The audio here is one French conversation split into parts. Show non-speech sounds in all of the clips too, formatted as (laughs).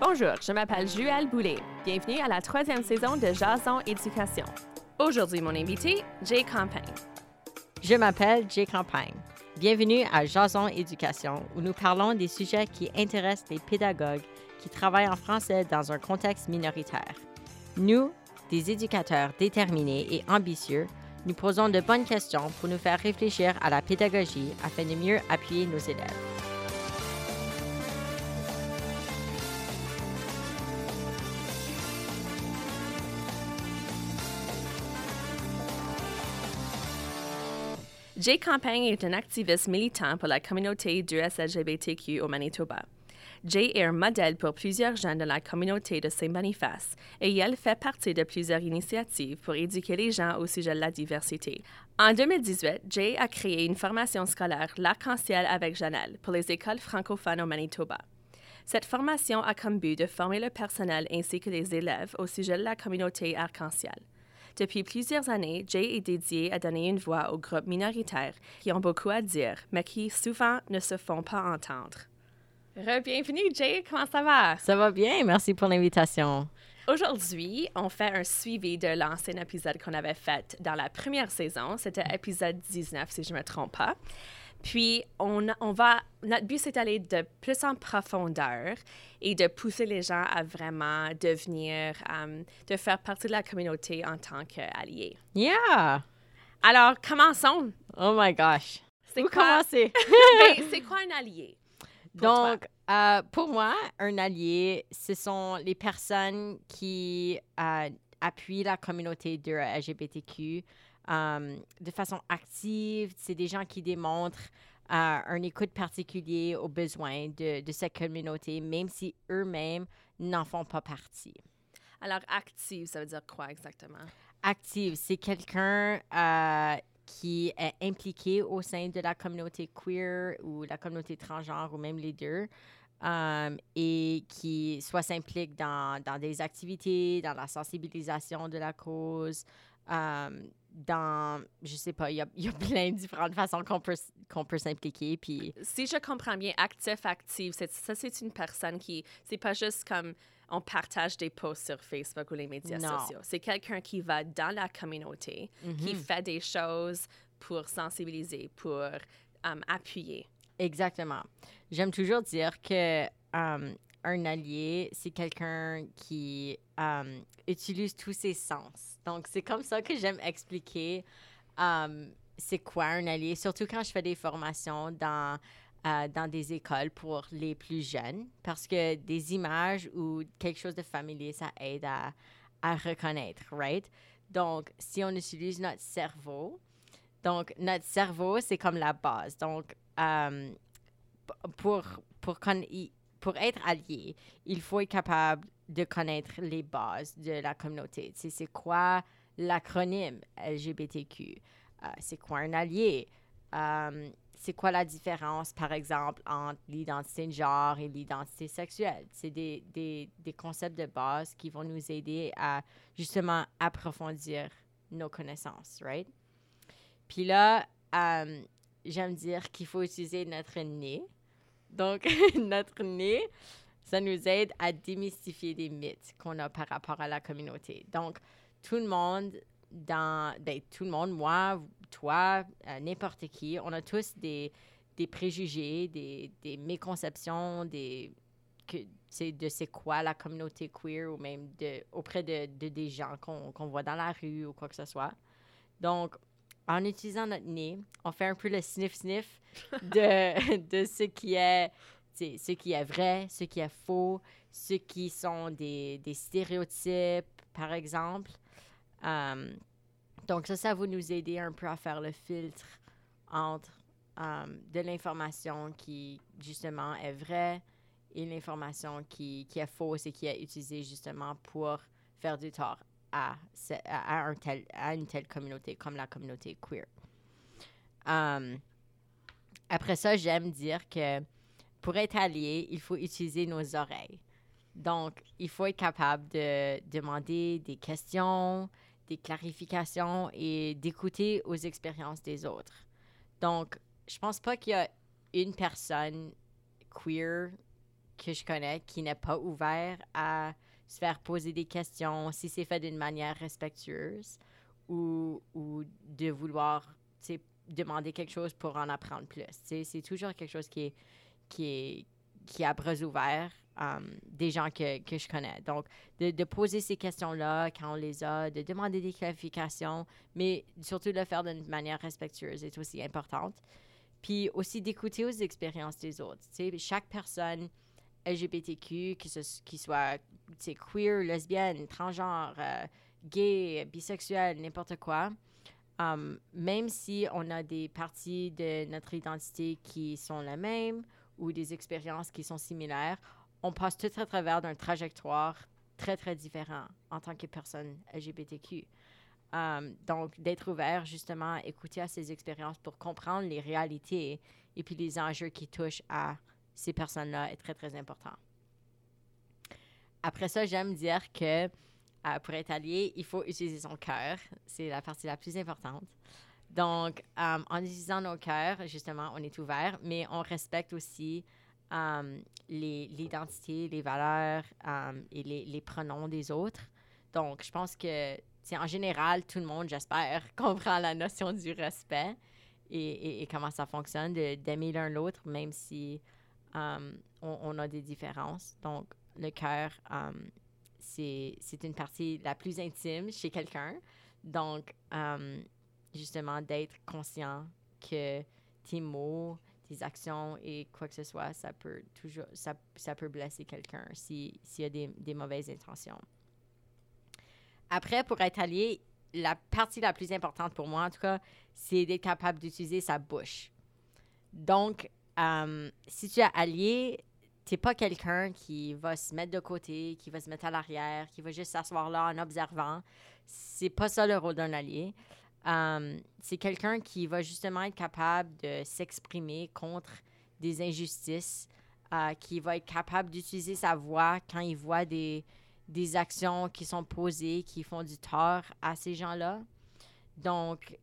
Bonjour, je m'appelle Juelle Boulet. Bienvenue à la troisième saison de Jason Éducation. Aujourd'hui, mon invité, Jay Campagne. Je m'appelle Jay Campagne. Bienvenue à Jason Éducation, où nous parlons des sujets qui intéressent les pédagogues qui travaillent en français dans un contexte minoritaire. Nous, des éducateurs déterminés et ambitieux, nous posons de bonnes questions pour nous faire réfléchir à la pédagogie afin de mieux appuyer nos élèves. Jay Campagne est un activiste militant pour la communauté du SLGBTQ au Manitoba. Jay est un modèle pour plusieurs jeunes de la communauté de Saint-Boniface et elle fait partie de plusieurs initiatives pour éduquer les gens au sujet de la diversité. En 2018, Jay a créé une formation scolaire L'arc-en-ciel avec Janelle pour les écoles francophones au Manitoba. Cette formation a comme but de former le personnel ainsi que les élèves au sujet de la communauté arc-en-ciel. Depuis plusieurs années, Jay est dédié à donner une voix aux groupes minoritaires qui ont beaucoup à dire, mais qui souvent ne se font pas entendre. Re-bienvenue, Jay. Comment ça va? Ça va bien, merci pour l'invitation. Aujourd'hui, on fait un suivi de l'ancien épisode qu'on avait fait dans la première saison. C'était épisode 19, si je ne me trompe pas. Puis, on, on va, notre but, c'est d'aller de plus en profondeur et de pousser les gens à vraiment devenir, um, de faire partie de la communauté en tant qu'alliés. Yeah! Alors, commençons. Oh my gosh! C'est Où quoi, commencer? (laughs) ben, c'est quoi un allié? pour? Donc, euh, pour moi, un allié, ce sont les personnes qui euh, appuient la communauté de LGBTQ euh, de façon active. C'est des gens qui démontrent euh, un écoute particulier aux besoins de, de cette communauté, même si eux-mêmes n'en font pas partie. Alors, active, ça veut dire quoi exactement? active, c'est quelqu'un euh, qui est impliqué au sein de la communauté queer ou la communauté transgenre ou même les deux. et qui soit s'implique dans, dans des activités, dans la sensibilisation de la cause, dans, je sais pas, il y y a plein de différentes façons qu'on peut, qu'on peut s'impliquer. Puis, Si je comprends bien, actif, active, c'est, ça, c'est une personne qui, c'est pas juste comme on partage des posts sur Facebook ou les médias Non. sociaux. C'est quelqu'un qui va dans la communauté, qui Mhm. fait des choses pour sensibiliser, pour um, appuyer. Exactement. J'aime toujours dire que euh, un allié, c'est quelqu'un qui euh, utilise tous ses sens. Donc, c'est comme ça que j'aime expliquer euh, c'est quoi un allié, surtout quand je fais des formations dans, euh, dans des écoles pour les plus jeunes, parce que des images ou quelque chose de familier, ça aide à, à reconnaître, right? Donc, si on utilise notre cerveau, donc notre cerveau, c'est comme la base. Donc, pour, pour, i- pour être allié, il faut être capable de connaître les bases de la communauté. C'est quoi l'acronyme LGBTQ? Euh, c'est quoi un allié? Euh, c'est quoi la différence, par exemple, entre l'identité de genre et l'identité sexuelle? C'est des, des, des concepts de base qui vont nous aider à justement approfondir nos connaissances, right? Puis là, euh, j'aime dire qu'il faut utiliser notre nez. Donc, (laughs) notre nez, ça nous aide à démystifier des mythes qu'on a par rapport à la communauté. Donc, tout le monde, ben, tout le monde, moi, toi, euh, n'importe qui, on a tous des, des préjugés, des, des méconceptions, des, de c'est quoi la communauté queer ou même de, auprès de, de des gens qu'on qu'on voit dans la rue ou quoi que ce soit. Donc, en utilisant notre nez, on fait un peu le sniff-sniff de, (laughs) de ce qui est ce qui est vrai, ce qui est faux, ce qui sont des, des stéréotypes, par exemple. Euh, donc ça, ça va nous aider un peu à faire le filtre entre euh, de l'information qui, justement, est vraie et l'information qui, qui est fausse et qui est utilisée, justement, pour faire du tort à, un tel, à une telle communauté comme la communauté queer. Euh, après ça, j'aime dire que pour être allié, il faut utiliser nos oreilles. Donc, il faut être capable de demander des questions, des clarifications et d'écouter aux expériences des autres. Donc, je pense pas qu'il y a une personne queer que je connais qui n'est pas ouvert à se faire poser des questions si c'est fait d'une manière respectueuse ou, ou de vouloir demander quelque chose pour en apprendre plus. C'est toujours quelque chose qui est, qui est, qui a bras ouverts um, des gens que, que, je connais. Donc, de, de poser ces questions-là quand on les a, de demander des clarifications, mais surtout de le faire d'une manière respectueuse est aussi importante. Puis aussi d'écouter aux expériences des autres. sais, chaque personne LGBTQ, qui soit queer, lesbienne, transgenre, euh, gay, bisexuel, n'importe quoi, um, même si on a des parties de notre identité qui sont les mêmes ou des expériences qui sont similaires, on passe tout à travers d'une trajectoire très, très différent en tant que personne LGBTQ. Um, donc, d'être ouvert justement écouter à ces expériences pour comprendre les réalités et puis les enjeux qui touchent à ces personnes-là est très, très important. Après ça, j'aime dire que euh, pour être allié, il faut utiliser son cœur. C'est la partie la plus importante. Donc, um, en utilisant nos cœurs, justement, on est ouvert, mais on respecte aussi um, l'identité, les, valeurs et les, les, pronoms des autres. Donc, je pense que, en général, tout le monde, j'espère, (laughs) comprend la notion du respect et, et, comment ça fonctionne, d'aimer l'un l'autre, même si on, on, a des différences. Donc, le cœur, c'est une partie la plus intime chez quelqu'un. Donc, justement, d'être conscient que tes mots, tes actions et quoi que ce soit, ça peut toujours, ça, ça peut blesser quelqu'un s'il y a des, des, mauvaises intentions. Après, pour être allié, la partie la plus importante pour moi, en tout cas, c'est d'être capable d'utiliser sa bouche. Donc, euh, si tu es allié, tu n'es pas quelqu'un qui va se mettre de côté, qui va se mettre à l'arrière, qui va juste s'asseoir là en observant. C'est pas ça le rôle d'un allié. C'est quelqu'un qui va justement être capable de s'exprimer contre des injustices, uh, qui va être capable d'utiliser sa voix quand il voit des, des actions qui sont posées, qui font du tort à ces gens-là. Donc,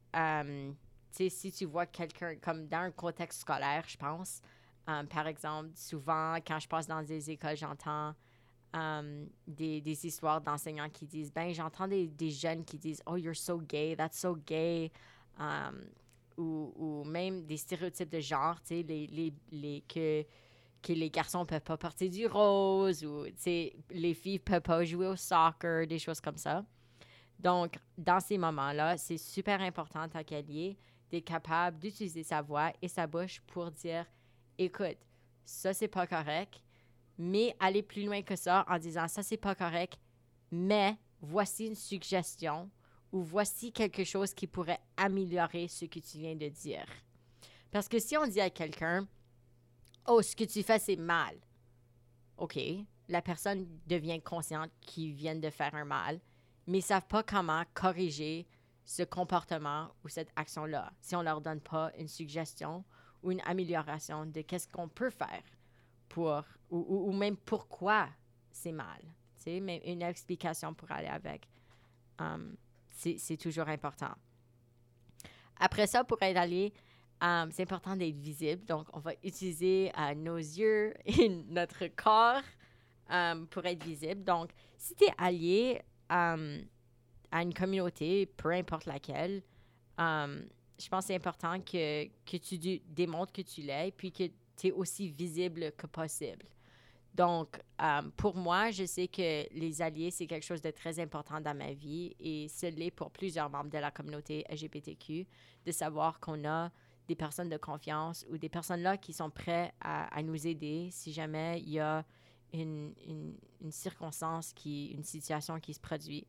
si tu vois quelqu'un, comme dans un contexte scolaire, je pense, um, par exemple, souvent, quand je passe dans des écoles, j'entends Um, des, des, histoires d'enseignants qui disent, ben j'entends des, des, jeunes qui disent, oh, you're so gay, that's so gay. Um, ou, ou, même des stéréotypes de genre, tu sais, les, les, les, que, que les garçons peuvent pas porter du rose ou, les filles peuvent pas jouer au soccer, des choses comme ça. Donc, dans ces moments-là, c'est super important à Calier d'être capable d'utiliser sa voix et sa bouche pour dire, écoute, ça, c'est pas correct mais aller plus loin que ça en disant ça, c'est pas correct, mais voici une suggestion ou voici quelque chose qui pourrait améliorer ce que tu viens de dire. Parce que si on dit à quelqu'un, oh, ce que tu fais, c'est mal, OK, la personne devient consciente qu'ils viennent de faire un mal, mais ils savent pas comment corriger ce comportement ou cette action-là si on ne leur donne pas une suggestion ou une amélioration de qu'est-ce qu'on peut faire pour, ou, ou, même pourquoi c'est mal. Mais une explication pour aller avec. Um, c'est toujours important. Après ça, pour être allé, um, c'est important d'être visible. Donc, on va utiliser uh, nos yeux (laughs) et notre corps um, pour être visible. Donc, si tu es allié à une communauté, peu importe laquelle, je pense que c'est important que, que tu démontres que tu l'es, puis que tu es aussi visible que possible. Donc, euh, pour moi, je sais que les alliés, c'est quelque chose de très important dans ma vie et ce l'est pour plusieurs membres de la communauté LGBTQ, de savoir qu'on a des personnes de confiance ou des personnes là qui sont prêtes à, nous aider si jamais il y a une, une, circonstance, qui, une situation qui se produit.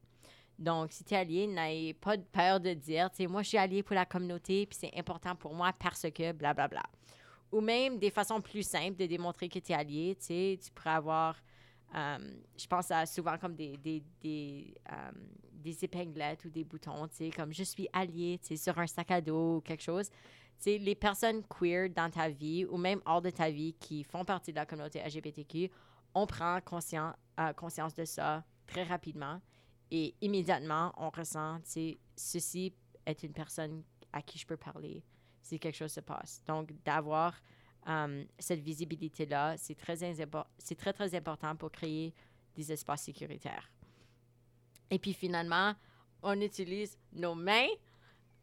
Donc, si tu es allié, n'ayez pas peur de dire, tu sais, moi, je suis allié pour la communauté, puis c'est important pour moi parce que blablabla. Bla, bla ou même des façons plus simples de démontrer que tu es allié. Tu sais, tu pourrais avoir, euh, je pense à souvent comme des, des, des, euh, des, épinglettes ou des boutons, tu sais, comme je suis allié, tu sais, sur un sac à dos ou quelque chose. Tu sais, les personnes queer dans ta vie ou même hors de ta vie qui font partie de la communauté LGBTQ, on prend euh, conscience de ça très rapidement et immédiatement, on ressent, tu sais, ceci est une personne à qui je peux parler si quelque chose se passe. Donc, d'avoir euh, cette visibilité-là, c'est très, très, important pour créer des espaces sécuritaires. Et puis finalement, on utilise nos mains.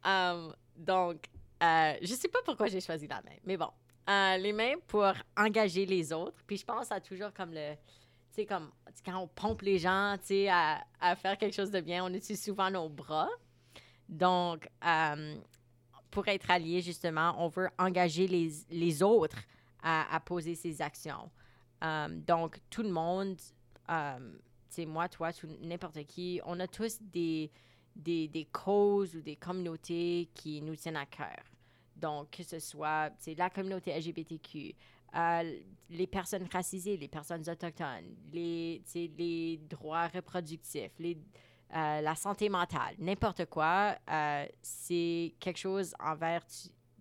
Euh, donc, euh, je ne sais pas pourquoi j'ai choisi la main, mais bon, les mains pour engager les autres. Puis je pense à toujours comme le, sais, comme quand on pompe les gens, tu sais, à, faire quelque chose de bien, on utilise souvent nos bras. Donc, pour être allié, justement, on veut engager les, autres à, poser ces actions. Um, donc, tout le monde, um, c'est moi, toi, n'importe qui, on a tous des, des, causes ou des communautés qui nous tiennent à cœur. Donc, que ce soit la communauté LGBTQ, euh, les personnes racisées, les personnes autochtones, les, les droits reproductifs, les, euh, la santé mentale, n'importe quoi, euh, c'est quelque chose envers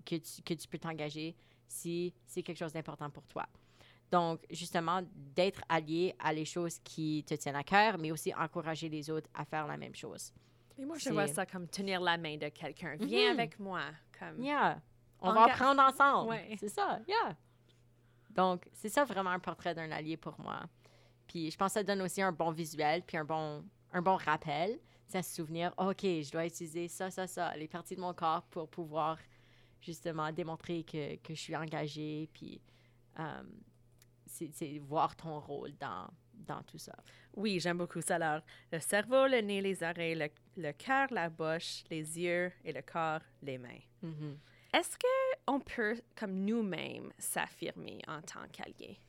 que, tu, que tu peux t'engager si c'est quelque chose d'important pour toi. Donc, justement, d'être allié à les choses qui te tiennent à cœur, mais aussi encourager les autres à faire la même chose. Et moi, je vois ça comme tenir la main de quelqu'un. Viens mhm. avec moi. Comme... Yeah. On va apprendre ensemble. C'est ça, yeah. Donc, c'est ça vraiment un portrait d'un allié pour moi. Puis, je pense que ça donne aussi un bon visuel, puis un bon, un bon rappel, c'est à se souvenir, OK, je dois utiliser ça, ça, ça, les parties de mon corps pour pouvoir justement démontrer que, que je suis engagée, puis euh, c'est voir ton rôle dans, dans tout ça. Oui, j'aime beaucoup ça. Alors, le cerveau, le nez, les oreilles, le, le cœur, la bouche, les yeux et le corps, les mains. Mm-hmm. Est-ce qu'on peut, comme nous-mêmes, s'affirmer en tant qu'allié?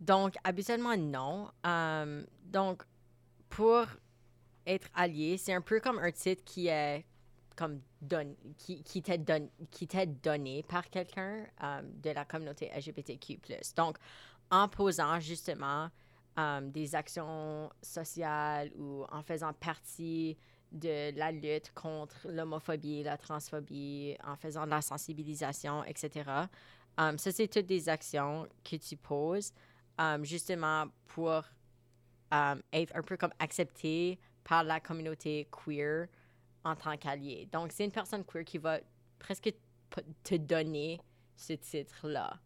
Donc, habituellement, non. Euh, donc, pour être allié, c'est un peu comme un titre qui est comme don qui, qui t'est donné par quelqu'un euh, de la communauté LGBTQ+. Donc, en posant justement euh, des actions sociales ou en faisant partie de la lutte contre l'homophobie, la transphobie, en faisant de la sensibilisation, etc. Euh, ça, c'est toutes des actions que tu poses justement pour être un peu comme accepté par la communauté queer en tant qu'allié. Donc, c'est une personne queer qui va presque te donner ce titre-là.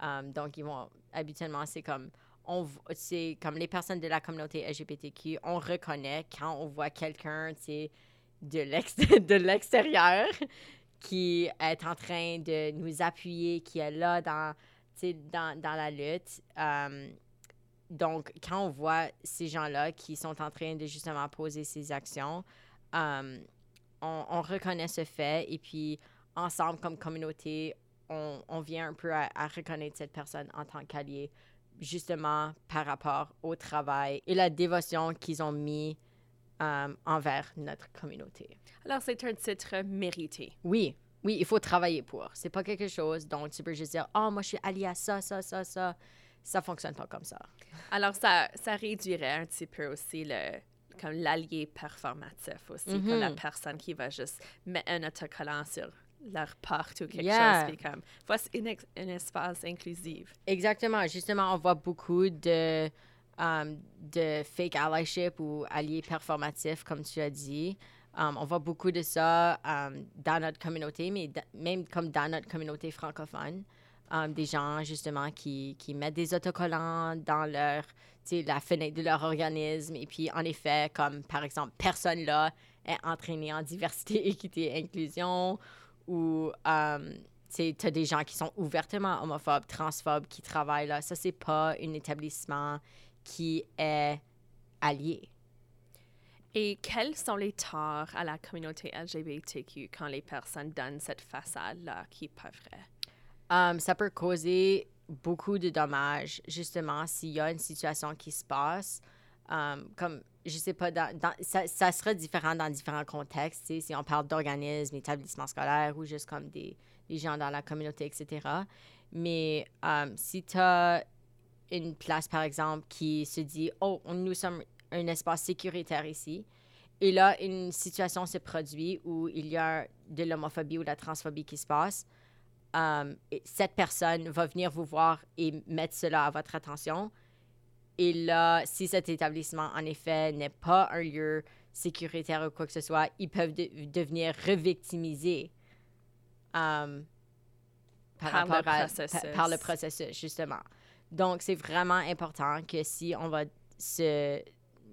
Um, donc, ils vont, habituellement, c'est comme, c'est comme les personnes de la communauté LGBTQ, on reconnaît quand on voit quelqu'un, (laughs) de l'extérieur qui est en train de nous appuyer, qui est là dans, dans, dans la lutte. Um, donc, quand on voit ces gens-là qui sont en train de justement poser ces actions, euh, on, reconnaît ce fait et puis ensemble, comme communauté, on, vient un peu à, reconnaître cette personne en tant qu'allié, justement par rapport au travail et la dévotion qu'ils ont mis euh, envers notre communauté. Alors, c'est un titre mérité. Oui, oui, il faut travailler pour. C'est pas quelque chose dont tu peux juste dire, oh, moi, je suis allié à ça, ça, ça, ça ça fonctionne pas comme ça. Alors, ça, ça réduirait un petit peu aussi le comme l'allié performatif aussi, comme la mm-hmm. personne qui va juste mettre un autocollant sur leur porte ou quelque chose, puis comme, voici un espace inclusif. Exactement. Justement, on voit beaucoup de, um, de fake allyship ou alliés performatifs, comme tu as dit. Um, on voit beaucoup de ça um, dans notre communauté, mais même comme dans notre communauté francophone. Um, des gens, justement, qui, qui, mettent des autocollants dans leur, la fenêtre de leur organisme. Et puis, en effet, comme par exemple, personne là est entraîné en diversité, (laughs) équité, inclusion, ou um, tu as des gens qui sont ouvertement homophobes, transphobes, qui travaillent là. Ça, c'est pas un établissement qui est allié. Et quels sont les torts à la communauté LGBTQ quand les personnes donnent cette façade-là qui peuvent Um, ça peut causer beaucoup de dommages, justement, s'il y a une situation qui se passe. Um, comme, je sais pas, ça, ça, sera différent dans différents contextes, si on parle d'organismes, établissements scolaires ou juste comme des, gens dans la communauté, etc. Mais um, si tu as une place, par exemple, qui se dit, oh, nous sommes un espace sécuritaire ici, et là, une situation se produit où il y a de l'homophobie ou de la transphobie qui se passe, Um, cette personne va venir vous voir et mettre cela à votre attention. Et là, si cet établissement, en effet, n'est pas un lieu sécuritaire ou quoi que ce soit, ils peuvent devenir revictimisés. Um, par, Par le à- pa- par le processus, justement. Donc, c'est vraiment important que si on va se,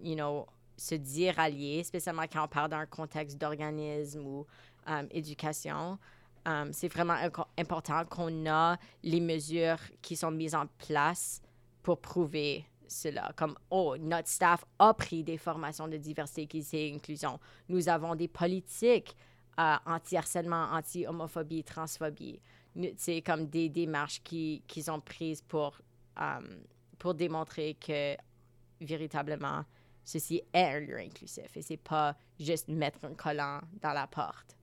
you know, se dire allié, spécialement quand on parle d'un contexte d'organisme ou euh, éducation, euh, c'est vraiment important qu'on a les mesures qui sont mises en place pour prouver cela. Comme, oh, notre staff a pris des formations de diversité, équité et inclusion. Nous avons des politiques euh, anti-harcèlement, anti-homophobie, transphobie. C'est comme des démarches qui- qu'ils ont prises pour, euh, pour démontrer que véritablement, ceci est un lieu inclusif et c'est pas juste mettre un collant dans la porte.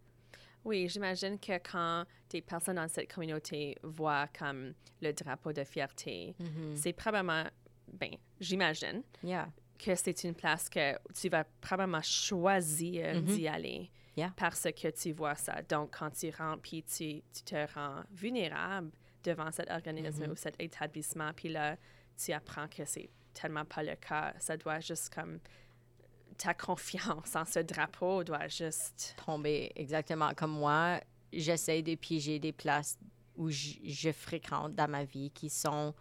Oui, j'imagine que quand des personnes dans cette communauté voient comme le drapeau de fierté, c'est probablement, ben, j'imagine Yeah. que c'est une place que tu vas probablement choisir d'y aller Yeah. parce que tu vois ça. Donc, quand tu rentres, puis tu, tu te rends vulnérable devant cet organisme ou cet établissement, puis là, tu apprends que c'est tellement pas le cas. Ça doit juste comme ta confiance en ce drapeau doit juste tomber exactement comme moi. J'essaie de piéger des places où je, je fréquente dans ma vie qui sont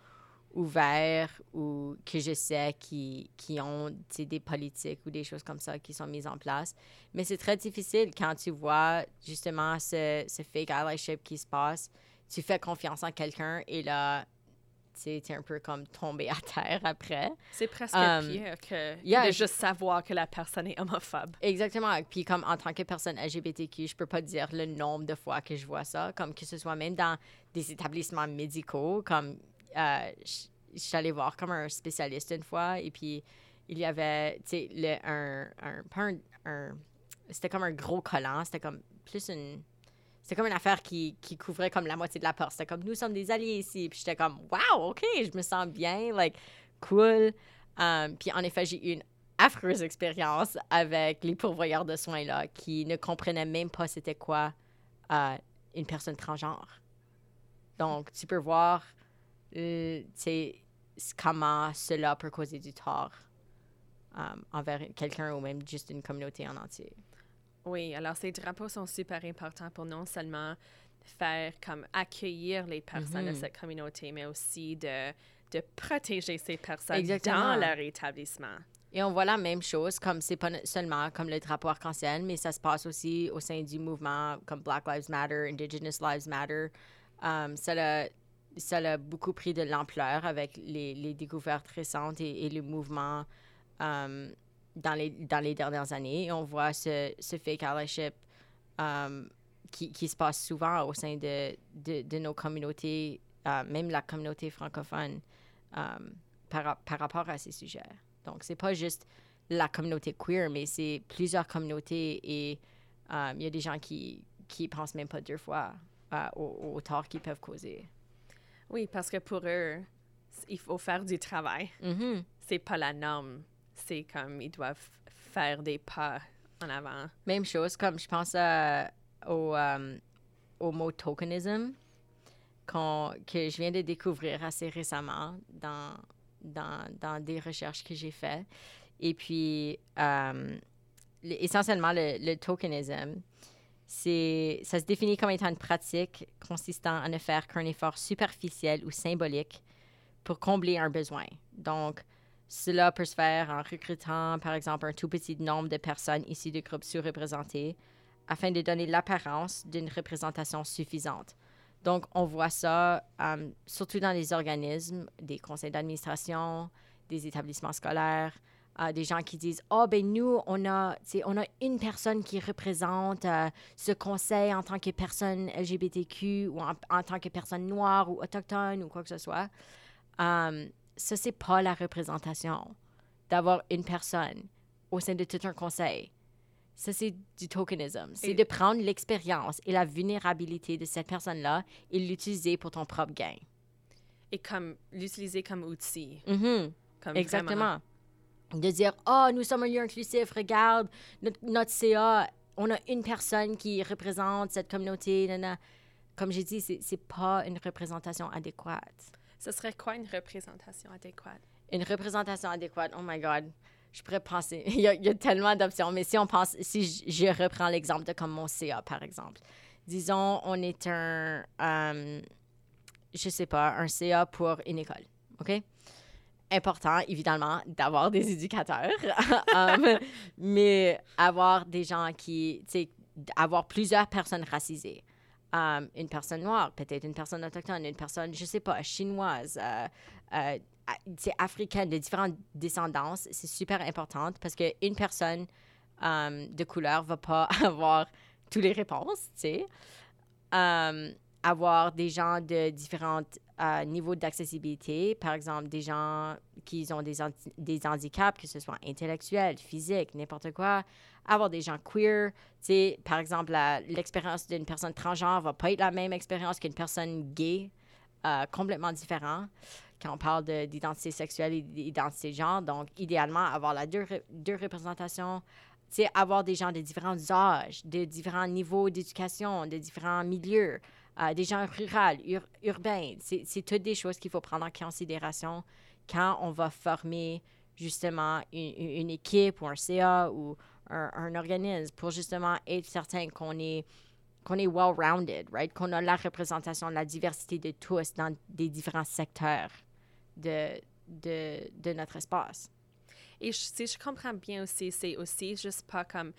ouverts ou que je sais qui, qui ont des politiques ou des choses comme ça qui sont mises en place. Mais c'est très difficile quand tu vois justement ce, ce fake allyship qui se passe. Tu fais confiance en quelqu'un et là, tu es un peu comme tombé à terre après. C'est presque Um, pire que yeah, de juste savoir que la personne est homophobe. Exactement. Puis comme en tant que personne LGBTQ, je peux pas dire le nombre de fois que je vois ça, comme que ce soit même dans des établissements médicaux, comme euh, voir comme un spécialiste une fois et puis il y avait, tu sais, un, un, un, un- c'était comme un gros collant, c'était comme plus une, c'était comme une affaire qui, qui couvrait comme la moitié de la porte. C'était comme, nous sommes des alliés ici. Puis j'étais comme, wow, OK, je me sens bien, like, cool. Um, puis en effet, j'ai eu une affreuse expérience avec les pourvoyeurs de soins là qui ne comprenaient même pas c'était quoi euh, une personne transgenre. Donc, tu peux voir euh, comment cela peut causer du tort um, envers quelqu'un ou même juste une communauté en entier. Oui, alors ces drapeaux sont super importants pour non seulement faire comme accueillir les personnes de Mhm. cette communauté, mais aussi de, de protéger ces personnes Exactement. dans leur établissement. Et on voit la même chose, comme c'est pas seulement comme le drapeau arc-en-ciel, mais ça se passe aussi au sein du mouvement comme Black Lives Matter, Indigenous Lives Matter. Um, ça ça l'a beaucoup pris de l'ampleur avec les, découvertes récentes et, et le mouvement um, dans, les, dernières années. On voit ce, ce fake allyship um, qui, se passe souvent au sein de, nos communautés, euh, même la communauté francophone, par, rapport à ces sujets. Donc, c'est pas juste la communauté queer, mais c'est plusieurs communautés et euh, il y a des gens qui qui pensent même pas deux fois euh, au, au tort qu'ils peuvent causer. Oui, parce que pour eux, il faut faire du travail. Mhm. C'est pas la norme. C'est comme ils doivent faire des pas en avant. Même chose, comme je pense à- au, euh, au mot tokenism que je viens de découvrir assez récemment dans, dans, dans des recherches que j'ai faites. Et puis, euh, le- essentiellement, le, le tokenism, c'est, ça se définit comme étant une pratique consistant à ne faire qu'un effort superficiel ou symbolique pour combler un besoin. Donc, cela peut se faire en recrutant, par exemple, un tout petit nombre de personnes issues de groupes sous-représentés afin de donner l'apparence d'une représentation suffisante. Donc, on voit ça euh, surtout dans les organismes, des conseils d'administration, des établissements scolaires, euh, des gens qui disent Oh, ben nous, on a, on a une personne qui représente euh, ce conseil en tant que personne LGBTQ ou en, en tant que personne noire ou autochtone ou quoi que ce soit. Euh, ça, c'est pas la représentation d'avoir une personne au sein de tout un conseil. Ça, c'est du tokenism. C'est de prendre l'expérience et la vulnérabilité de cette personne-là et l'utiliser pour ton propre gain. Et comme l'utiliser comme outil. Mhm. Comme vraiment. De dire, oh, nous sommes un lieu inclusif, regarde, notre, notre CA, on a une personne qui représente cette communauté. nana. Comme j'ai dit, c'est c'est pas une représentation adéquate. Ce serait quoi une représentation adéquate? Une représentation adéquate, oh my God, je pourrais penser, (laughs) il y a, il y a tellement d'options, mais si on pense, si je, je reprends l'exemple de comme mon CA, par exemple. Disons, on est un, euh, je sais pas, un CA pour une école, OK? Important, évidemment, d'avoir des éducateurs, (laughs) um, mais avoir des gens qui, tu sais, avoir plusieurs personnes racisées. Um, une personne noire, peut-être une personne autochtone, une personne, je sais pas, chinoise, euh, euh, africaine, de différentes descendances, c'est super important parce qu'une personne um, de couleur va pas (laughs) avoir toutes les réponses, tu sais. Avoir des gens de différents niveaux d'accessibilité, par exemple des gens qui ont des, des handicaps, que ce soit intellectuels, physiques, n'importe quoi, avoir des gens queer, par exemple, l'expérience d'une personne transgenre va pas être la même expérience qu'une personne gay, euh, complètement différent quand on parle d'identité sexuelle et d'identité de genre. Donc, idéalement, avoir la deux, deux représentations, avoir des gens de différents âges, de différents niveaux d'éducation, de différents milieux, des gens ruraux, urbains. C'est toutes des choses qu'il faut prendre en considération quand on va former justement une, équipe ou un CA ou un, organisme pour justement être certain qu'on est qu'on est well-rounded, right? Qu'on a la représentation, la diversité de tous dans des différents secteurs de, de, de notre espace. Et si je comprends bien aussi, c'est aussi juste pas comme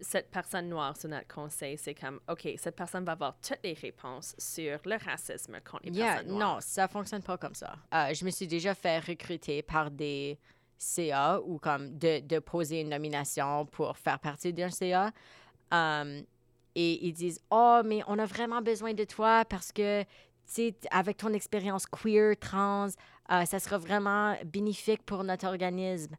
cette personne noire sur notre conseil, c'est comme, OK, cette personne va avoir toutes les réponses sur le racisme contre les personnes noires. Non, ça fonctionne pas comme ça. Euh, je me suis déjà fait recruter par des CA ou comme de, de poser une nomination pour faire partie d'un CA. Um, et ils disent, oh, mais on a vraiment besoin de toi parce que, tu sais, avec ton expérience queer, trans, euh, ça sera vraiment bénéfique pour notre organisme.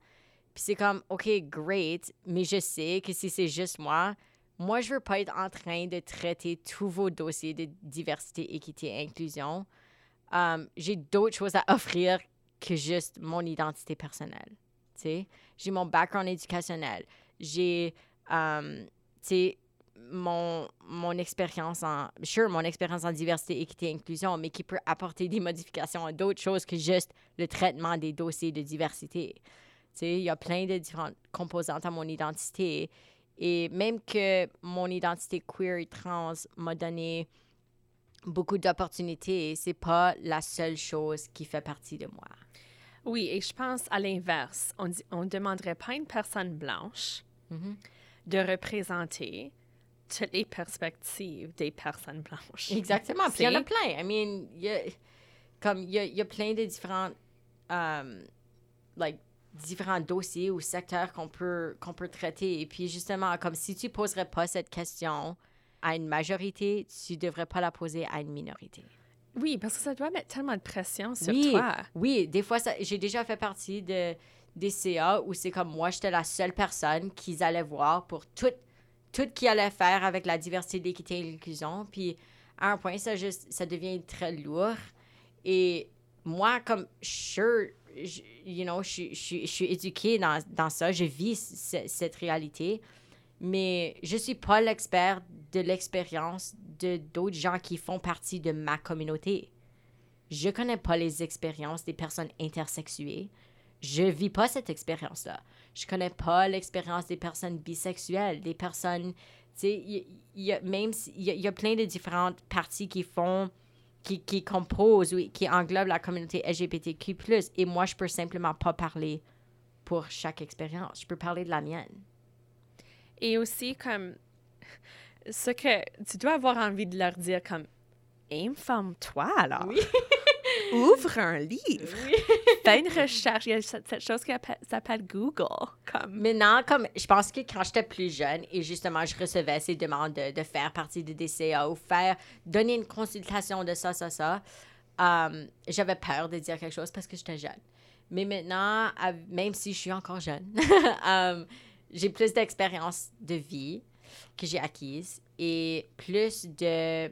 C'est comme, OK, great, mais je sais que si c'est juste moi, moi, je veux pas être en train de traiter tous vos dossiers de diversité, équité et inclusion. Um, j'ai d'autres choses à offrir que juste mon identité personnelle. J'ai mon background éducationnel. J'ai, um, mon, mon en, sure, mon expérience en diversité, équité et inclusion, mais qui peut apporter des modifications à d'autres choses que juste le traitement des dossiers de diversité. Il y a plein de différentes composantes à mon identité. Et même que mon identité queer et trans m'a donné beaucoup d'opportunités, c'est pas la seule chose qui fait partie de moi. Oui, et je pense à l'inverse. On ne demanderait pas à une personne blanche mm-hmm. de représenter toutes les perspectives des personnes blanches. Exactement. Puis il y en a (laughs) plein. I mean, y a, comme il y a, plein de différents, um, like, différents dossiers ou secteurs qu'on peut, qu'on peut traiter. Et puis justement, comme si tu poserais pas cette question à une majorité, tu devrais pas la poser à une minorité. Oui, parce que ça doit mettre tellement de pression sur oui, toi. Oui, des fois, j'ai déjà fait partie de, des CA où c'est comme moi, j'étais la seule personne qu'ils allaient voir pour toute tout qui allait faire avec la diversité, l'équité et l'inclusion. Puis à un point, ça, juste, ça devient très lourd. Et moi, comme, sure, je, you know, je, je, je suis éduquée dans, dans, ça, je vis cette réalité, mais je suis pas l'expert de l'expérience de d'autres gens qui font partie de ma communauté. Je connais pas les expériences des personnes intersexuées. Je vis pas cette expérience-là. Je connais pas l'expérience des personnes bisexuelles, des personnes, tu sais, il y, a même il y, a plein de différentes parties qui font, qui, qui composent ou qui englobent la communauté LGBTQ+. Et moi, je peux simplement pas parler pour chaque expérience. Je peux parler de la mienne. Et aussi, comme, ce que tu dois avoir envie de leur dire, comme, informe-toi alors. Oui. (laughs) Ouvre un livre. (laughs) Fais une recherche. Il y a cette, chose qui s'appelle Google. Comme. Maintenant, comme je pense que quand j'étais plus jeune et justement je recevais ces demandes de, faire partie de DCA ou faire, donner une consultation de ça, ça, ça, um, j'avais peur de dire quelque chose parce que j'étais jeune. Mais maintenant, même si je suis encore jeune, um, (laughs) j'ai plus d'expérience de vie que j'ai acquise et plus de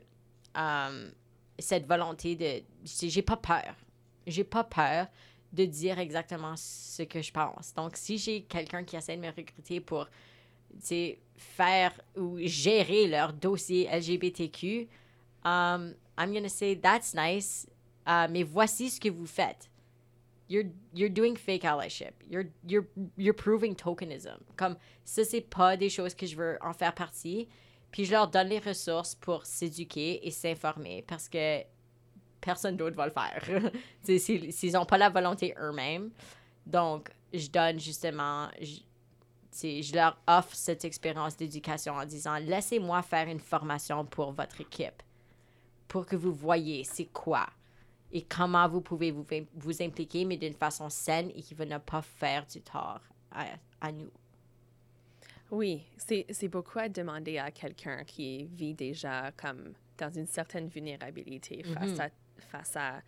um, cette volonté de. J'ai pas peur. J'ai pas peur de dire exactement ce que je pense. Donc, si j'ai quelqu'un qui essaie de me recruter pour faire ou gérer leur dossier LGBTQ, um, I'm going to say, that's nice, uh, mais voici ce que vous faites. You're, you're doing fake allyship. You're, you're, you're proving tokenism. Comme ça, c'est pas des choses que je veux en faire partie. Puis je leur donne les ressources pour s'éduquer et s'informer parce que personne d'autre va le faire. (laughs) S'ils n'ont pas la volonté eux-mêmes. Donc, je donne justement, je, leur offre cette expérience d'éducation en disant, laissez-moi faire une formation pour votre équipe, pour que vous voyez c'est quoi et comment vous pouvez vous, vous impliquer, mais d'une façon saine et qui va ne pas faire du tort à, à nous. Oui, c'est beaucoup à demander à quelqu'un qui vit déjà comme dans une certaine vulnérabilité face, mm-hmm. à, face à,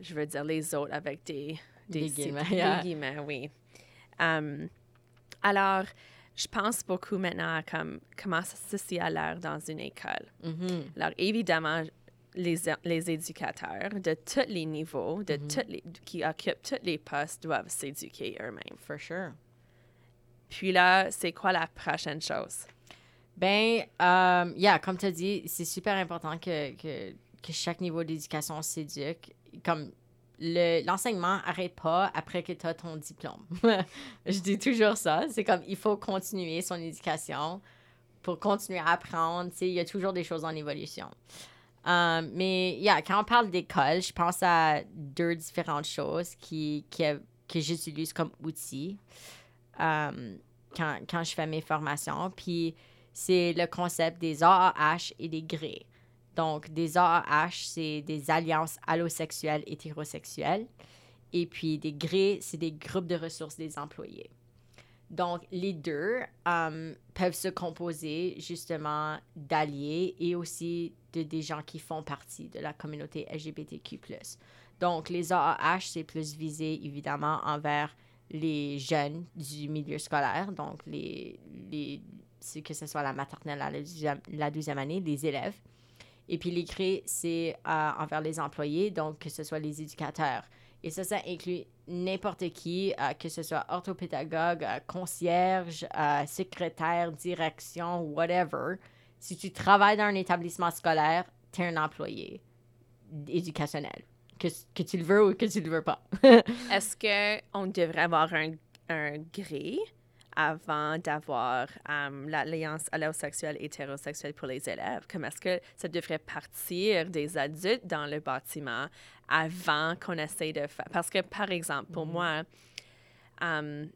je veux dire, les autres avec des, des, guillemets. Des guillemets, oui. Um, alors, je pense beaucoup maintenant à comme, comment ceci a l'air dans une école. Mm-hmm. Alors, évidemment, les, les éducateurs de tous les niveaux, de mm-hmm. tous les, qui occupent tous les postes, doivent s'éduquer eux-mêmes. For sure. Puis là, c'est quoi la prochaine chose? Ben, yeah, comme tu as dit, c'est super important que, que, que chaque niveau d'éducation s'éduque. Comme l'enseignement n'arrête pas après que tu as ton diplôme. (laughs) Je dis toujours ça. C'est comme il faut continuer son éducation pour continuer à apprendre. Il y a toujours des choses en évolution. Um, mais yeah, quand on parle d'école, je pense à deux différentes choses qui, qui, que j'utilise comme outils. Um, quand, quand, je fais mes formations. Puis c'est le concept des AAH et des GRÉ. Donc, des AAH, c'est des alliances allosexuelles hétérosexuelles. Et puis des GRÉ, c'est des groupes de ressources des employés. Donc, les deux um, peuvent se composer justement d'alliés et aussi de des gens qui font partie de la communauté LGBTQ. Donc, les AAH, c'est plus visé évidemment envers les jeunes du milieu scolaire, donc les, les, que ce soit la maternelle à la deuxième, année, les élèves. Et puis les c'est euh, envers les employés, donc que ce soit les éducateurs. Et ça, ça inclut n'importe qui, euh, que ce soit orthopédagogue, euh, concierge, secrétaire, direction, whatever. Si tu travailles dans un établissement scolaire, tu es un employé éducationnel que, que, tu le veux ou que tu le veux pas. (laughs) Est-ce qu'on devrait avoir un, un gré avant d'avoir um, l'alliance allosexuelle hétérosexuelle pour les élèves? Comme est-ce que ça devrait partir des adultes dans le bâtiment avant qu'on essaie de faire? Parce que, par exemple, pour mm-hmm. moi, um,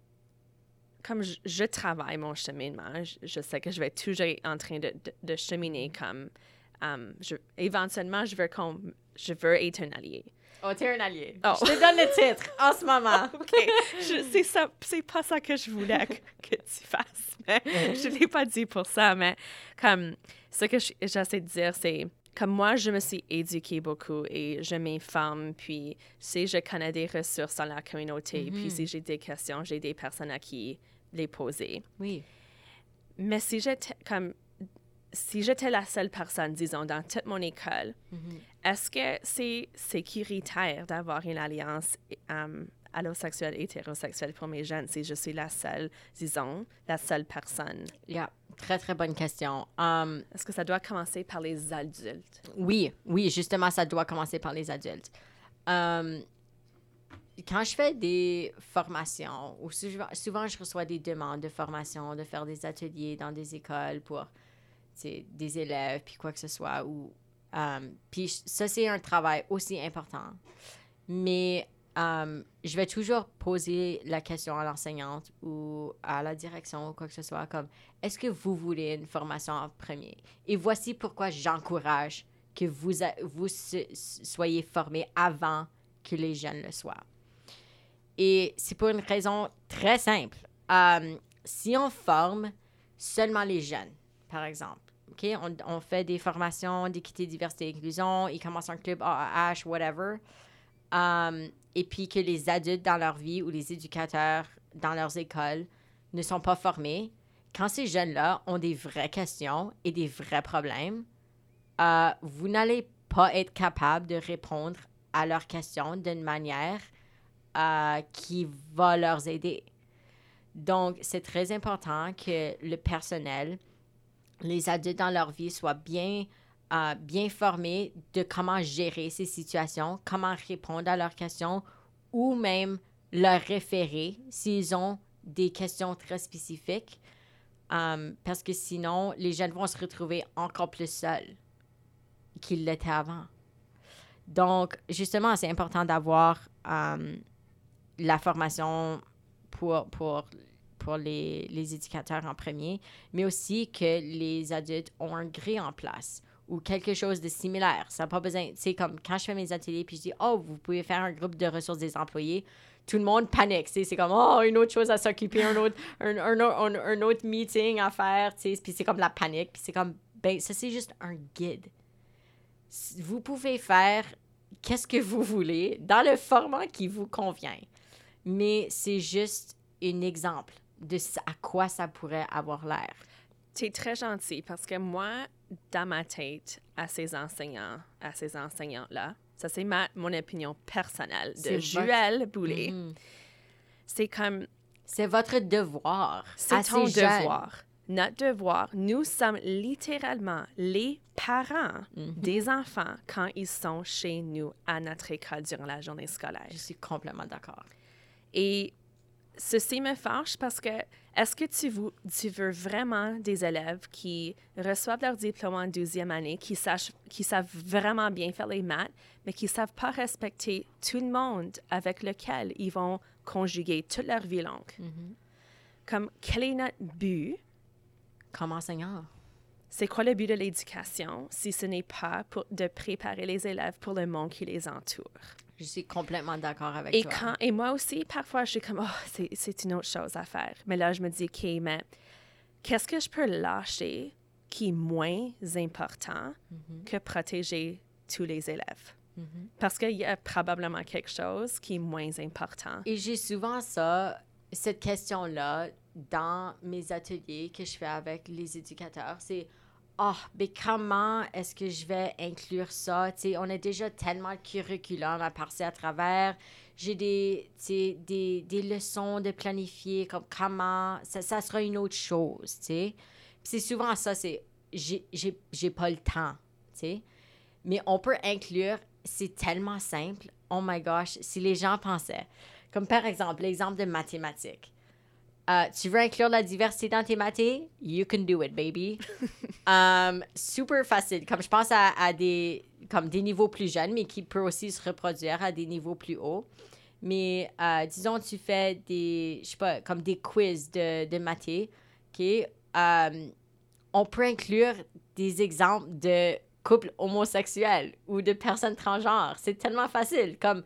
comme je, travaille mon cheminement, je, sais que je vais toujours en train de, de, cheminer comme... Um, je, éventuellement, je veux qu'on je veux être un allié. Oh, t'es un allié. Oh. Je te donne le titre en ce moment. (laughs) OK. C'est ça, c'est pas ça que je voulais que, tu fasses. Mais (laughs) je l'ai pas dit pour ça, mais comme ce que j'essaie de dire, c'est comme moi, je me suis éduquée beaucoup et je m'informe, puis si je connais des ressources dans la communauté, puis mm-hmm. si j'ai des questions, j'ai des personnes à qui les poser. Oui. Mais si j'étais comme si j'étais la seule personne, disons, dans toute mon école, mm-hmm. Est-ce que c'est sécuritaire d'avoir une alliance um, allosexuelle, hétérosexuelle pour mes jeunes? Si je suis la seule, disons, la seule personne? Yeah. Très, très bonne question. Um, est-ce que ça doit commencer par les adultes? Oui, oui, justement, ça doit commencer par les adultes. Um, quand je fais des formations, ou souvent, souvent, je reçois des demandes de formation, de faire des ateliers dans des écoles pour des élèves, puis quoi que ce soit. Ou, um, puis ça, c'est un travail aussi important. Mais um, je vais toujours poser la question à l'enseignante ou à la direction ou quoi que ce soit, comme, est-ce que vous voulez une formation en premier? Et voici pourquoi j'encourage que vous, vous soyez formés avant que les jeunes le soient. Et c'est pour une raison très simple. Um, si on forme seulement les jeunes, par exemple. OK? On, fait des formations d'équité, diversité, inclusion. Ils commencent un club AAH, whatever. Um, et puis que les adultes dans leur vie ou les éducateurs dans leurs écoles ne sont pas formés. Quand ces jeunes-là ont des vraies questions et des vrais problèmes, euh, vous n'allez pas être capable de répondre à leurs questions d'une manière euh, qui va leur aider. Donc, c'est très important que le personnel les adultes dans leur vie soient bien, euh, bien formés de comment gérer ces situations, comment répondre à leurs questions ou même leur référer s'ils ont des questions très spécifiques. Euh, parce que sinon, les jeunes vont se retrouver encore plus seuls qu'ils l'étaient avant. Donc, justement, c'est important d'avoir euh, la formation pour, pour, pour les, les éducateurs en premier, mais aussi que les adultes ont un gré en place ou quelque chose de similaire. Ça n'a pas besoin, c'est comme quand je fais mes ateliers puis je dis, oh, vous pouvez faire un groupe de ressources des employés, tout le monde panique. C'est comme, oh, une autre chose à s'occuper, un autre, (laughs) un, un, un, un, autre meeting à faire, puis c'est comme la panique, puis c'est comme, ben, ça c'est juste un guide. Vous pouvez faire qu'est-ce que vous voulez dans le format qui vous convient, mais c'est juste un exemple de à quoi ça pourrait avoir l'air. Tu es très gentil parce que moi, dans ma tête, à ces enseignants, à ces enseignants-là, ça c'est ma, mon opinion personnelle de Joël Boulet, mm-hmm. c'est comme... C'est votre devoir. C'est ton devoir. Notre devoir. Nous sommes littéralement les parents mm-hmm. des enfants quand ils sont chez nous à notre école durant la journée scolaire. Je suis complètement d'accord. Et ceci me fâche parce que est-ce que tu, tu, veux vraiment des élèves qui reçoivent leur diplôme en 12e année, qui, sachent, qui savent vraiment bien faire les maths, mais qui ne savent pas respecter tout le monde avec lequel ils vont conjuguer toute leur vie longue? Mm-hmm. Comme, quel est notre but? Comme enseignant. C'est quoi le but de l'éducation si ce n'est pas pour, de préparer les élèves pour le monde qui les entoure? Je suis complètement d'accord avec et toi. Quand, et moi aussi, parfois, je suis comme, oh, c'est une autre chose à faire. Mais là, je me dis, OK, mais qu'est-ce que je peux lâcher qui est moins important mm-hmm. que protéger tous les élèves? Mm-hmm. Parce qu'il y a probablement quelque chose qui est moins important. Et j'ai souvent ça, cette question-là, dans mes ateliers que je fais avec les éducateurs. C'est oh, mais comment est-ce que je vais inclure ça? sais, on a déjà tellement de curriculum à passer à travers. J'ai des, des, des leçons de planifier, comme comment, ça, sera une autre chose, c'est souvent ça, c'est, j'ai pas le temps, tu sais. Mais on peut inclure, c'est tellement simple. Oh my gosh, si les gens pensaient. Comme par exemple, l'exemple de mathématiques. Euh, tu veux inclure la diversité dans tes maths? You can do it, baby. (laughs) um, super facile. Comme je pense à, des, comme des niveaux plus jeunes, mais qui peut aussi se reproduire à des niveaux plus hauts. Mais euh, disons, tu fais des, je sais pas, comme des quiz de, de maths. OK? Um, on peut inclure des exemples de couples homosexuels ou de personnes transgenres. C'est tellement facile. Comme,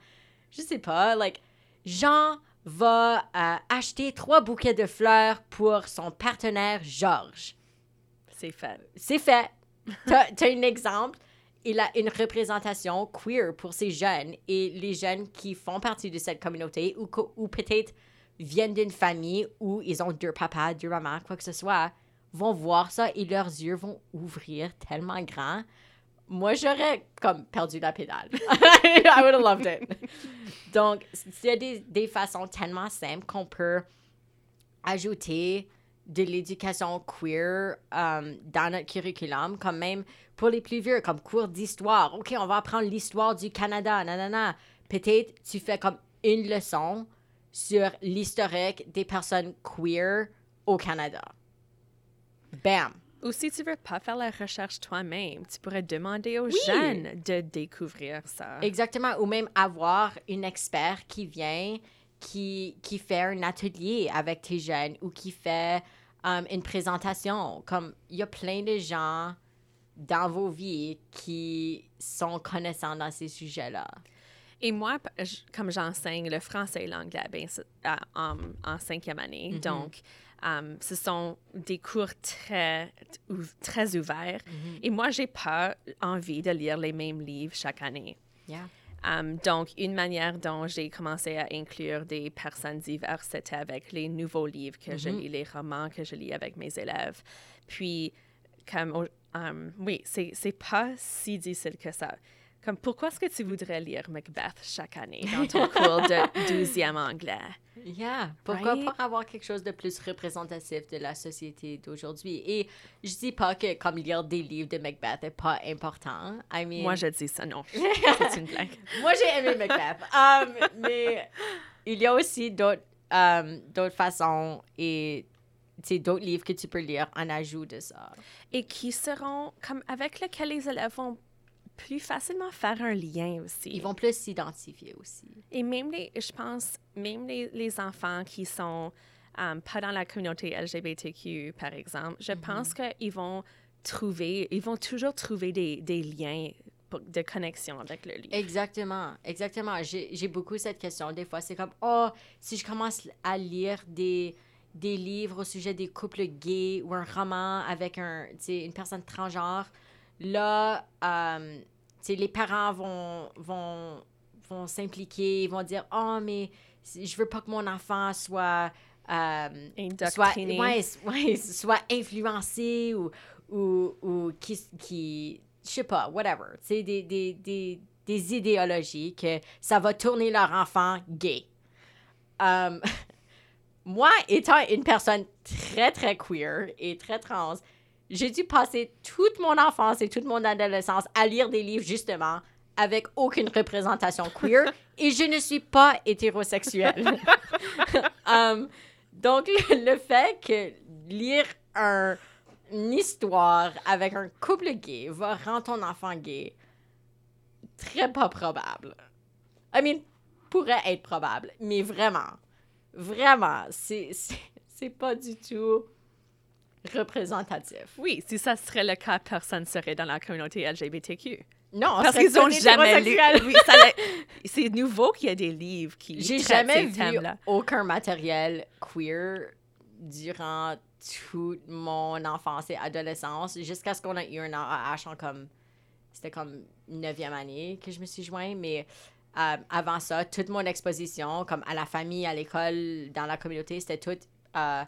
je sais pas, like, Jean va euh, acheter trois bouquets de fleurs pour son partenaire Georges. C'est fait. C'est fait. tu as, un exemple? Il a une représentation queer pour ces jeunes et les jeunes qui font partie de cette communauté ou, ou peut-être viennent d'une famille où ils ont deux papas, deux mamans, quoi que ce soit, vont voir ça et leurs yeux vont ouvrir tellement grand moi, j'aurais comme perdu la pédale. (laughs) I would have loved it. Donc, c'est des, des façons tellement simples qu'on peut ajouter de l'éducation queer um, dans notre curriculum, comme même pour les plus vieux, comme cours d'histoire. OK, on va apprendre l'histoire du Canada, nanana. Peut-être tu fais comme une leçon sur l'historique des personnes queer au Canada. Bam! Ou si tu veux pas faire la recherche toi-même, tu pourrais demander aux jeunes de découvrir ça. Exactement. Ou même avoir une expert qui vient, qui, qui fait un atelier avec tes jeunes ou qui fait um, une présentation. Comme il y a plein de gens dans vos vies qui sont connaissants dans ces sujets-là. Et moi, comme j'enseigne le français et l'anglais ben, en, en, cinquième année, mm-hmm. donc Um, ce sont des cours très, très ouverts. Mm-hmm. Et moi, j'ai pas envie de lire les mêmes livres chaque année. Um, donc, une manière dont j'ai commencé à inclure des personnes diverses, c'était avec les nouveaux livres que je mm-hmm. lis, les romans que je lis avec mes élèves. Puis, comme, um, oui, c'est pas si difficile que ça. Comme, pourquoi est-ce que tu voudrais lire Macbeth chaque année dans ton (laughs) cours de 12e anglais? Yeah. Pourquoi pas avoir quelque chose de plus représentatif de la société d'aujourd'hui? Et je dis pas que comme lire des livres de Macbeth n'est pas important. I mean... Moi, je dis ça, non. (laughs) C'est une blague. Moi, j'ai aimé Macbeth. (laughs) Um, mais il y a aussi d'autres um, façons et d'autres livres que tu peux lire en ajout de ça. Et qui seront, comme avec lesquels les élèves vont plus facilement faire un lien aussi. Ils vont plus s'identifier aussi. Et même les, je pense, même les, les enfants qui sont um, pas dans la communauté LGBTQ, par exemple, je pense qu'ils vont trouver, ils vont toujours trouver des, des liens pour- de connexion avec le livre. Exactement, exactement. J'ai beaucoup cette question. Des fois, c'est comme, oh, si je commence à lire des, des livres au sujet des couples gays ou un roman avec un, une personne transgenre, là, euh, les parents vont, vont, vont s'impliquer, ils vont dire, oh, mais je veux pas que mon enfant soit... euh, soit, Indoctriné. ouais, s- ouais, soit influencé ou, ou, ou qui, qui, je sais pas, whatever. Tu sais, des, des, des, des idéologies que ça va tourner leur enfant gay. Um, (laughs) moi, étant une personne très, très queer et très trans, j'ai dû passer toute mon enfance et toute mon adolescence à lire des livres, justement, avec aucune représentation queer (laughs) et je ne suis pas hétérosexuelle. (laughs) Um, donc, le, fait que lire un- une histoire avec un couple gay va rendre ton enfant gay, très pas probable. I mean, pourrait être probable, mais vraiment, vraiment, c'est pas du tout représentatif. Oui, si ça serait le cas, personne serait dans la communauté LGBTQ. Non, Parce qu'ils ont tous jamais lu. Oui, c'est nouveau qu'il y a des livres qui J'ai jamais ces vu aucun matériel queer durant toute mon enfance et adolescence, jusqu'à ce qu'on a eu un AH en comme... C'était comme neuvième année que je me suis joint, mais euh, avant ça, toute mon exposition, comme à la famille, à l'école, dans la communauté, c'était tout euh,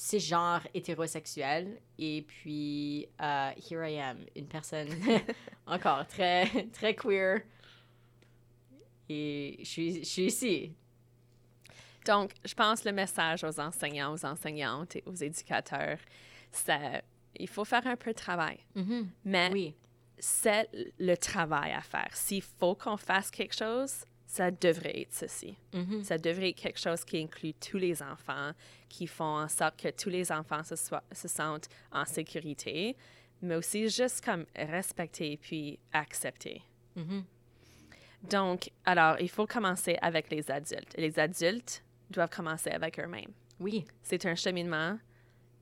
cisgenre hétérosexuel. Et puis, euh, here I am, une personne (laughs) encore très, très queer. Et je suis, je suis ici. Donc, je pense le message aux enseignants, aux enseignantes et aux éducateurs, c'est il faut faire un peu de travail. Mais Oui. c'est le travail à faire. S'il faut qu'on fasse quelque chose, ça devrait être ceci. Mhm. Ça devrait être quelque chose qui inclut tous les enfants, qui font en sorte que tous les enfants se, soient- se sentent en sécurité, mais aussi juste comme respecter puis accepter. Mhm. Donc, alors, il faut commencer avec les adultes. Les adultes doivent commencer avec eux-mêmes. Oui. C'est un cheminement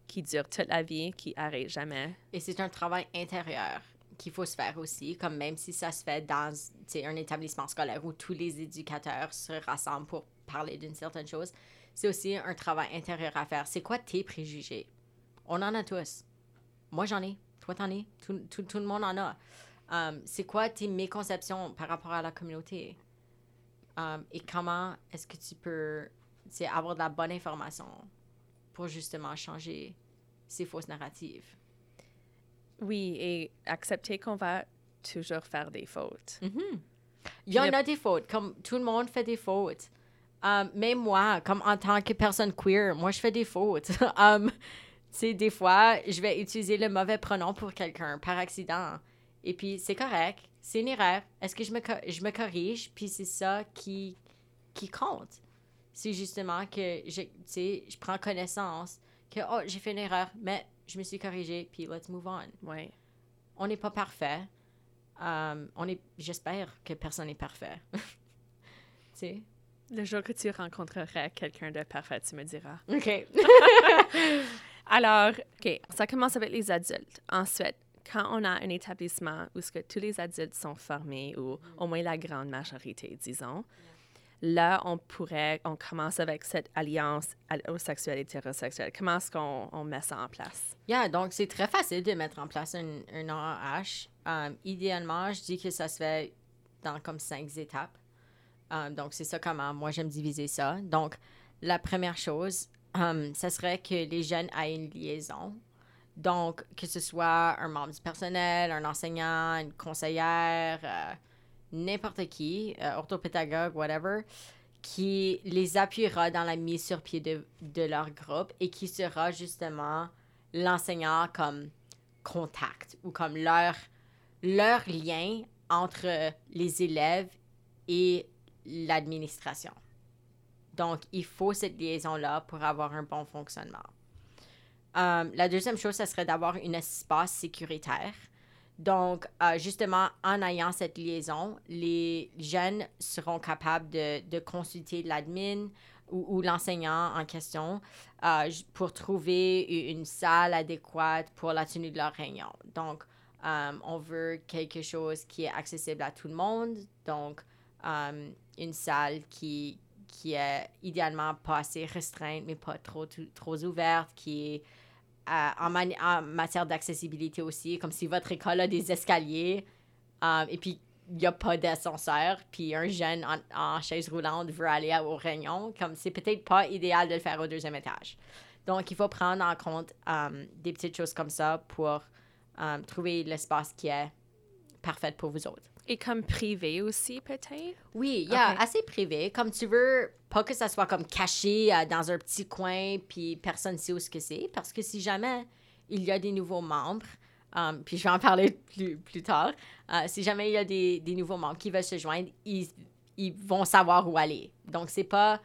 qui dure toute la vie, qui arrête jamais. Et c'est un travail intérieur qu'il faut se faire aussi, comme même si ça se fait dans un établissement scolaire où tous les éducateurs se rassemblent pour parler d'une certaine chose, c'est aussi un travail intérieur à faire. C'est quoi tes préjugés? On en a tous. Moi, j'en ai. Toi, t'en as. Tout, tout, tout le monde en a. Um, c'est quoi tes méconceptions par rapport à la communauté? Um, et comment est-ce que tu peux avoir de la bonne information pour justement changer ces fausses narratives? Oui, et accepter qu'on va toujours faire des fautes. Il y en a des fautes, comme tout le monde fait des fautes. Um, même moi, comme en tant que personne queer, moi je fais des fautes. (laughs) um, tu sais, des fois, je vais utiliser le mauvais pronom pour quelqu'un par accident. Et puis c'est correct, c'est une erreur. Est-ce que je me, je me corrige? Puis c'est ça qui, qui compte. C'est justement que je, tu sais, je prends connaissance que oh, j'ai fait une erreur, mais je me suis corrigée, puis let's move on Oui. on n'est pas parfait. Euh, on est, j'espère que personne n'est parfait. (laughs) tu sais? Le jour que tu rencontreras quelqu'un de parfait, tu me diras. OK. (laughs) Alors, OK, ça commence avec les adultes. Ensuite, quand on a un établissement où ce que tous les adultes sont formés, ou au moins la grande majorité, disons, là, on pourrait, on commence avec cette alliance homosexuelle hétérosexuelle. Comment est-ce qu'on on met ça en place? Yeah, donc c'est très facile de mettre en place un, un. Um, idéalement, je dis que ça se fait dans comme cinq étapes. Um, donc c'est ça comment moi j'aime diviser ça. Donc la première chose, um, ça serait que les jeunes aient une liaison. Donc que ce soit un membre du personnel, un enseignant, une conseillère, euh, n'importe qui, euh, orthopédagogue, whatever, qui les appuiera dans la mise sur pied de, de leur groupe et qui sera justement l'enseignant comme contact ou comme leur, leur lien entre les élèves et l'administration. Donc, il faut cette liaison-là pour avoir un bon fonctionnement. Euh, la deuxième chose, ça serait d'avoir un espace sécuritaire. Donc, euh, justement, en ayant cette liaison, les jeunes seront capables de, consulter l'admin ou, l'enseignant en question euh, pour trouver une salle adéquate pour la tenue de leur réunion. Donc, euh, on veut quelque chose qui est accessible à tout le monde. Donc, une salle qui, qui est idéalement pas assez restreinte, mais pas trop, trop ouverte, qui est en, matière d'accessibilité aussi, comme si votre école a des escaliers euh, et puis il n'y a pas d'ascenseur, puis un jeune en, chaise roulante veut aller au réunion, comme c'est peut-être pas idéal de le faire au deuxième étage. Donc, il faut prendre en compte euh, des petites choses comme ça pour euh, trouver l'espace qui est parfait pour vous autres. Et comme privé aussi, peut-être? Oui, il y a assez privé. Comme tu veux, pas que ça soit comme caché euh, dans un petit coin, puis personne ne sait où ce que c'est. Parce que si jamais il y a des nouveaux membres, um, puis je vais en parler plus, plus tard, euh, si jamais il y a des, des, nouveaux membres qui veulent se joindre, ils, ils vont savoir où aller. Donc, c'est pas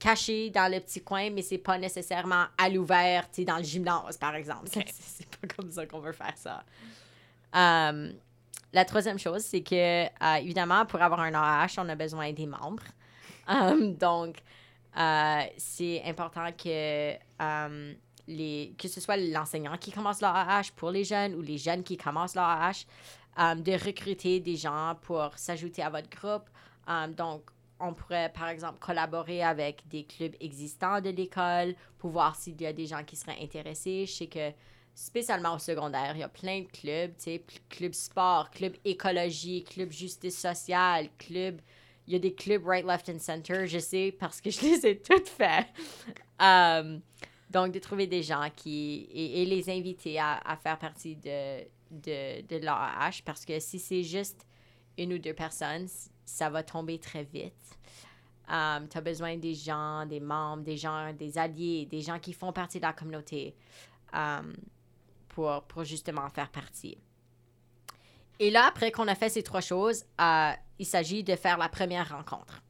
caché dans le petit coin, mais c'est pas nécessairement à l'ouvert, dans le gymnase, par exemple. (laughs) C'est pas comme ça qu'on veut faire ça. Um, la troisième chose, c'est que, euh, évidemment, pour avoir un AH, on a besoin des membres. Um, (laughs) donc, euh, c'est important que ce soit l'enseignant qui commence l'AH pour les jeunes ou les jeunes qui commencent l'AH, um, de recruter des gens pour s'ajouter à votre groupe. donc, on pourrait, par exemple, collaborer avec des clubs existants de l'école pour voir s'il y a des gens qui seraient intéressés. Je sais que spécialement au secondaire, il y a plein de clubs, tu sais, club sport, club écologie, club justice sociale, club... Il y a des clubs right, left and center, je sais, parce que je les ai toutes faits. Um, donc, de trouver des gens qui... et, les inviter à, faire partie de, de, de l'AAH, parce que si c'est juste une ou deux personnes, ça va tomber très vite. Um, tu as besoin des gens, des membres, des gens, des alliés, des gens qui font partie de la communauté. Um, pour, justement faire partie. Et là, après qu'on a fait ces trois choses, euh, il s'agit de faire la première rencontre.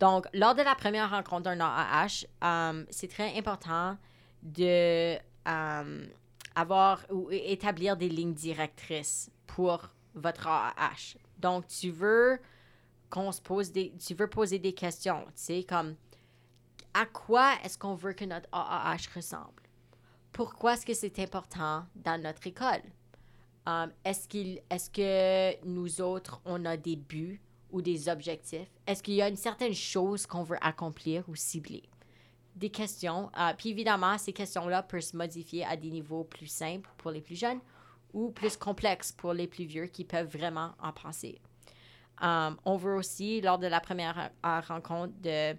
Donc, lors de la première rencontre d'un AAH, euh, c'est très important de euh, avoir ou établir des lignes directrices pour votre AAH. Donc, tu veux qu'on se pose des, tu veux poser des questions, tu sais, comme à quoi est-ce qu'on veut que notre AAH ressemble? Pourquoi est-ce que c'est important dans notre école? Um, est-ce, qu'il, est-ce que nous autres, on a des buts ou des objectifs? Est-ce qu'il y a une certaine chose qu'on veut accomplir ou cibler? Des questions. Uh, puis évidemment, ces questions-là peuvent se modifier à des niveaux plus simples pour les plus jeunes ou plus complexes pour les plus vieux qui peuvent vraiment en penser. Um, on veut aussi, lors de la première euh, rencontre, de,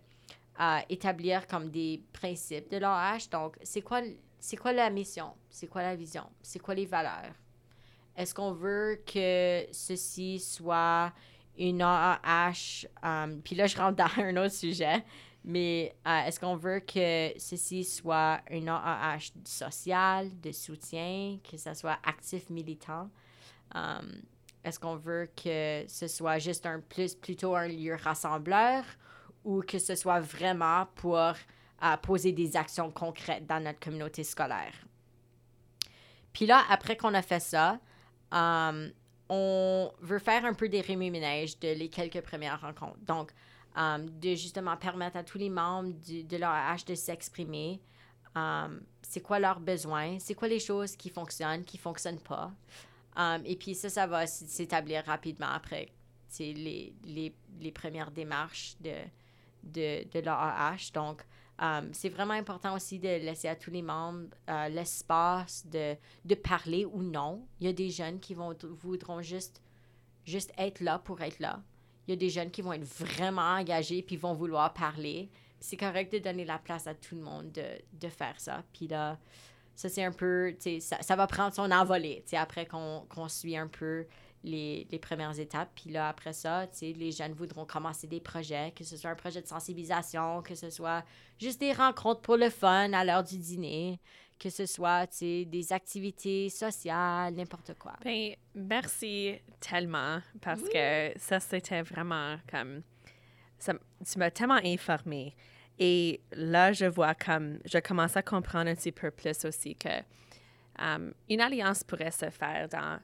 uh, établir comme des principes de l'AH. Donc, c'est quoi c'est quoi la mission? C'est quoi la vision? C'est quoi les valeurs? Est-ce qu'on veut que ceci soit une AAH? Um, puis là, je rentre dans un autre sujet, mais euh, est-ce qu'on veut que ceci soit une AAH sociale, de soutien, que ce soit actif militant? Um, est-ce qu'on veut que ce soit juste un plus, plutôt un lieu rassembleur ou que ce soit vraiment pour à poser des actions concrètes dans notre communauté scolaire. Puis là, après qu'on a fait ça, um, on veut faire un peu des remue-ménages de les quelques premières rencontres. Donc, um, de justement permettre à tous les membres de leur H de s'exprimer. Um, c'est quoi leurs besoins? C'est quoi les choses qui fonctionnent, qui ne fonctionnent pas? et puis ça, ça va s'établir rapidement après les, les, les, premières démarches de, de, de l'AAH. Donc, Um, c'est vraiment important aussi de laisser à tous les membres euh, l'espace de, de parler ou non. Il y a des jeunes qui vont, voudront juste, juste être là pour être là. Il y a des jeunes qui vont être vraiment engagés puis vont vouloir parler. C'est correct de donner la place à tout le monde de, de faire ça. Puis là, ça, c'est un peu, ça, ça va prendre son envolée, après qu'on suit un peu les, les, premières étapes. Puis là, après ça, les jeunes voudront commencer des projets, que ce soit un projet de sensibilisation, que ce soit juste des rencontres pour le fun à l'heure du dîner, que ce soit des activités sociales, n'importe quoi. Ben, merci tellement parce que ça, c'était vraiment comme... Ça, tu m'as tellement informé. Et là, je vois comme... Je commence à comprendre un petit peu plus aussi que um, une alliance pourrait se faire dans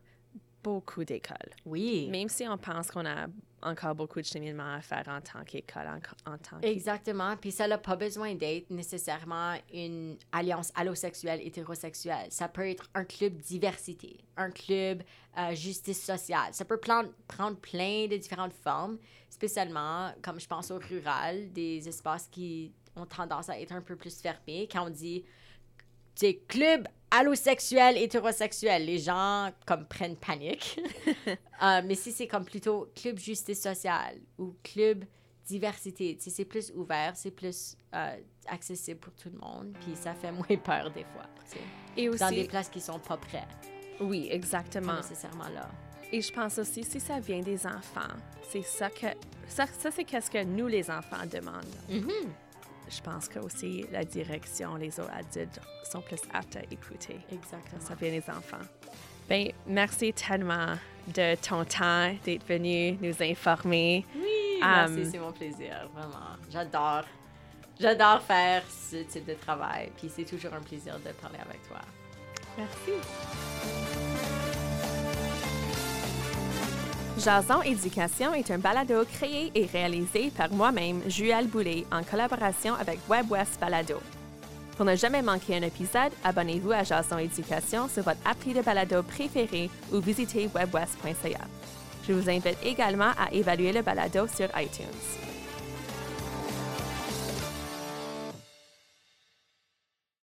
beaucoup d'écoles. Oui. Même si on pense qu'on a encore beaucoup de cheminement à faire en tant qu'école, en, en tant que... Exactement. Puis ça n'a pas besoin d'être nécessairement une alliance allosexuelle, hétérosexuelle. Ça peut être un club diversité, un club euh, justice sociale. Ça peut prendre plein de différentes formes, spécialement, comme je pense au rural, des espaces qui ont tendance à être un peu plus fermés. Quand on dit, c'est club allosexuel, hétérosexuel, les gens comme prennent panique. (laughs) Euh, mais si c'est comme plutôt club justice sociale ou club diversité, tu sais, c'est plus ouvert, c'est plus euh, accessible pour tout le monde, puis ça fait moins peur des fois. Et aussi... Dans des places qui sont pas prêtes, Oui, pas exactement. nécessairement là. Et je pense aussi, si ça vient des enfants, c'est ça que... Ça, ça c'est qu'est-ce que nous, les enfants, demandent. Je pense que aussi la direction, les autres adultes sont plus aptes à écouter. Exactement. Ça vient des enfants. Ben, merci tellement de ton temps, d'être venu nous informer. Oui, Um, merci, c'est mon plaisir, vraiment. J'adore, j'adore faire ce type de travail, puis c'est toujours un plaisir de parler avec toi. Merci. Jason Éducation est un balado créé et réalisé par moi-même, Juelle Boulay, en collaboration avec WebWest Balado. Pour ne jamais manquer un épisode, abonnez-vous à Jason Éducation sur votre appli de balado préféré ou visitez webwest.ca. Je vous invite également à évaluer le balado sur iTunes.